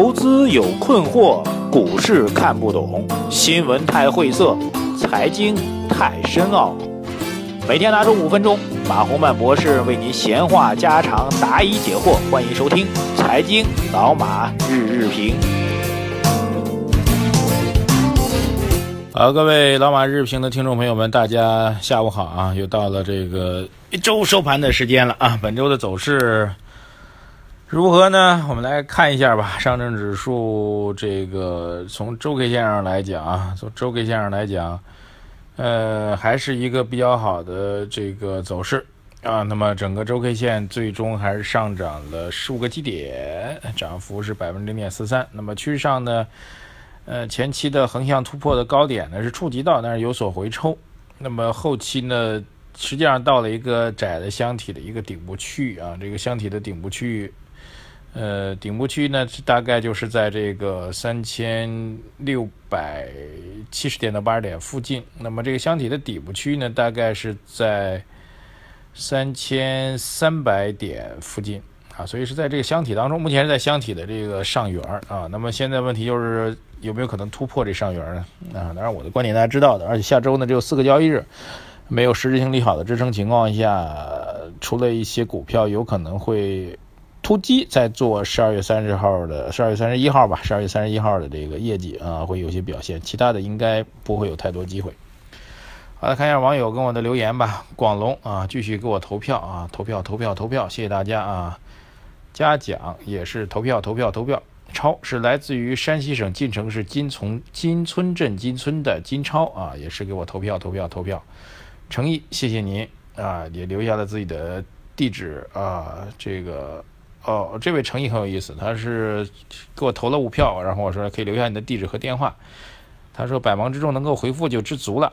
投资有困惑，股市看不懂，新闻太晦涩，财经太深奥。每天拿出五分钟，马洪曼博士为您闲话家常，答疑解惑。欢迎收听《财经老马日日评》。好，各位老马日评的听众朋友们，大家下午好啊！又到了这个一周收盘的时间了啊！本周的走势。如何呢？我们来看一下吧。上证指数这个从周 K 线上来讲啊，从周 K 线上来讲，呃，还是一个比较好的这个走势啊。那么整个周 K 线最终还是上涨了十五个基点，涨幅是百分之零点四三。那么趋势上呢，呃，前期的横向突破的高点呢是触及到，但是有所回抽。那么后期呢，实际上到了一个窄的箱体的一个顶部区域啊，这个箱体的顶部区域。呃，顶部区域呢，大概就是在这个三千六百七十点到八十点附近。那么这个箱体的底部区域呢，大概是在三千三百点附近啊。所以是在这个箱体当中，目前是在箱体的这个上缘啊。那么现在问题就是有没有可能突破这上缘呢？啊，当然我的观点大家知道的。而且下周呢只有四个交易日，没有实质性利好的支撑情况下，除了一些股票有可能会。突击在做十二月三十号的十二月三十一号吧，十二月三十一号的这个业绩啊，会有些表现，其他的应该不会有太多机会。好，来看一下网友跟我的留言吧。广龙啊，继续给我投票啊，投票投票投票，谢谢大家啊。嘉奖也是投票投票投票。超是来自于山西省晋城市金从金村镇金村的金超啊，也是给我投票投票投票。诚意，谢谢您啊，也留下了自己的地址啊，这个。哦，这位诚意很有意思，他是给我投了五票，然后我说可以留下你的地址和电话。他说百忙之中能够回复就知足了，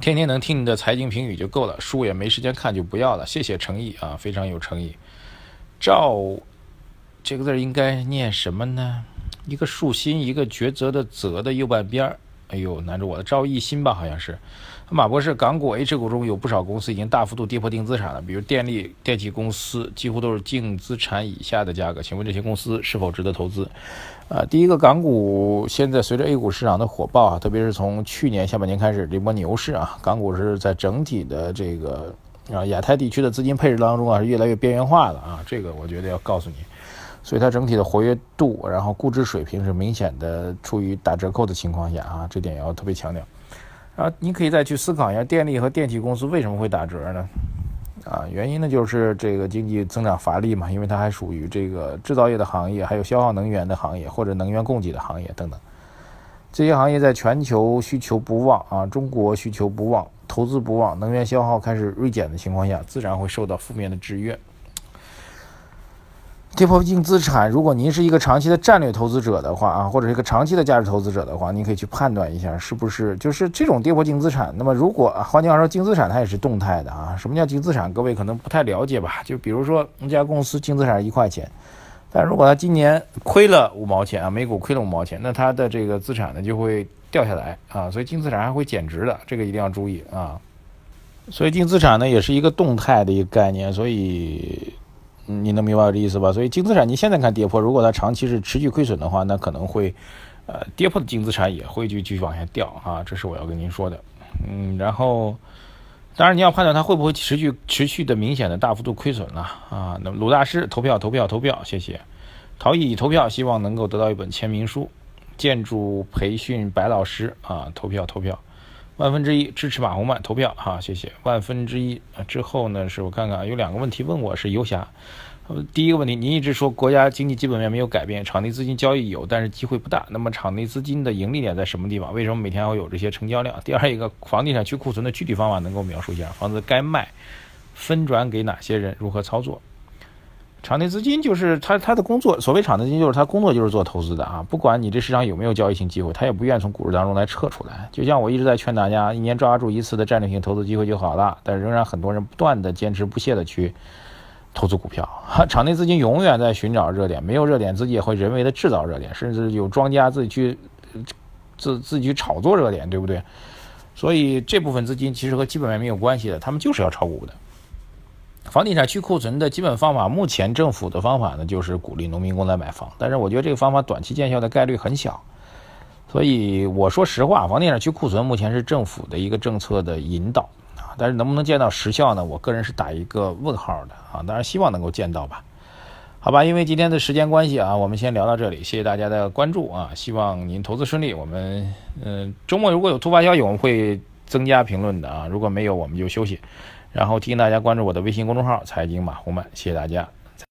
天天能听你的财经评语就够了，书也没时间看就不要了。谢谢诚意啊，非常有诚意。赵这个字应该念什么呢？一个竖心，一个抉择的择的右半边儿。哎呦，难住我了，赵一心吧，好像是。马博士，港股 H 股中有不少公司已经大幅度跌破净资产了，比如电力、电气公司，几乎都是净资产以下的价格。请问这些公司是否值得投资？啊，第一个，港股现在随着 A 股市场的火爆啊，特别是从去年下半年开始这波牛市啊，港股是在整体的这个啊亚太地区的资金配置当中啊是越来越边缘化了啊，这个我觉得要告诉你。所以它整体的活跃度，然后估值水平是明显的处于打折扣的情况下啊，这点要特别强调。啊，你可以再去思考一下，电力和电气公司为什么会打折呢？啊，原因呢就是这个经济增长乏力嘛，因为它还属于这个制造业的行业，还有消耗能源的行业或者能源供给的行业等等。这些行业在全球需求不旺啊，中国需求不旺，投资不旺，能源消耗开始锐减的情况下，自然会受到负面的制约。跌破净资产，如果您是一个长期的战略投资者的话啊，或者是一个长期的价值投资者的话，您可以去判断一下是不是就是这种跌破净资产。那么，如果换句话说，净资产它也是动态的啊。什么叫净资产？各位可能不太了解吧？就比如说一家公司净资产一块钱，但如果它今年亏了五毛钱啊，每股亏了五毛钱，那它的这个资产呢就会掉下来啊，所以净资产还会减值的，这个一定要注意啊。所以净资产呢也是一个动态的一个概念，所以。你能明白我这意思吧？所以净资产你现在看跌破，如果它长期是持续亏损的话，那可能会，呃，跌破的净资产也会继续往下掉啊。这是我要跟您说的。嗯，然后，当然你要判断它会不会持续持续的明显的大幅度亏损了啊。那么鲁大师投票投票投票，谢谢。陶艺投票，希望能够得到一本签名书。建筑培训白老师啊，投票投票。万分之一支持马红漫投票哈，谢谢万分之一之后呢，是我看看有两个问题问我是游侠，第一个问题，您一直说国家经济基本面没有改变，场内资金交易有，但是机会不大。那么场内资金的盈利点在什么地方？为什么每天会有这些成交量？第二一个，房地产去库存的具体方法能够描述一下？房子该卖，分转给哪些人？如何操作？场内资金就是他他的工作，所谓场内资金就是他工作就是做投资的啊，不管你这市场有没有交易性机会，他也不愿从股市当中来撤出来。就像我一直在劝大家，一年抓住一次的战略性投资机会就好了，但仍然很多人不断的坚持不懈的去投资股票。场内资金永远在寻找热点，没有热点自己也会人为的制造热点，甚至有庄家自己去自自己去炒作热点，对不对？所以这部分资金其实和基本面没有关系的，他们就是要炒股的。房地产去库存的基本方法，目前政府的方法呢，就是鼓励农民工来买房。但是我觉得这个方法短期见效的概率很小，所以我说实话，房地产去库存目前是政府的一个政策的引导啊，但是能不能见到实效呢？我个人是打一个问号的啊。当然希望能够见到吧。好吧，因为今天的时间关系啊，我们先聊到这里，谢谢大家的关注啊，希望您投资顺利。我们嗯，周末如果有突发消息，我们会增加评论的啊，如果没有，我们就休息。然后提醒大家关注我的微信公众号“财经马红漫”，谢谢大家。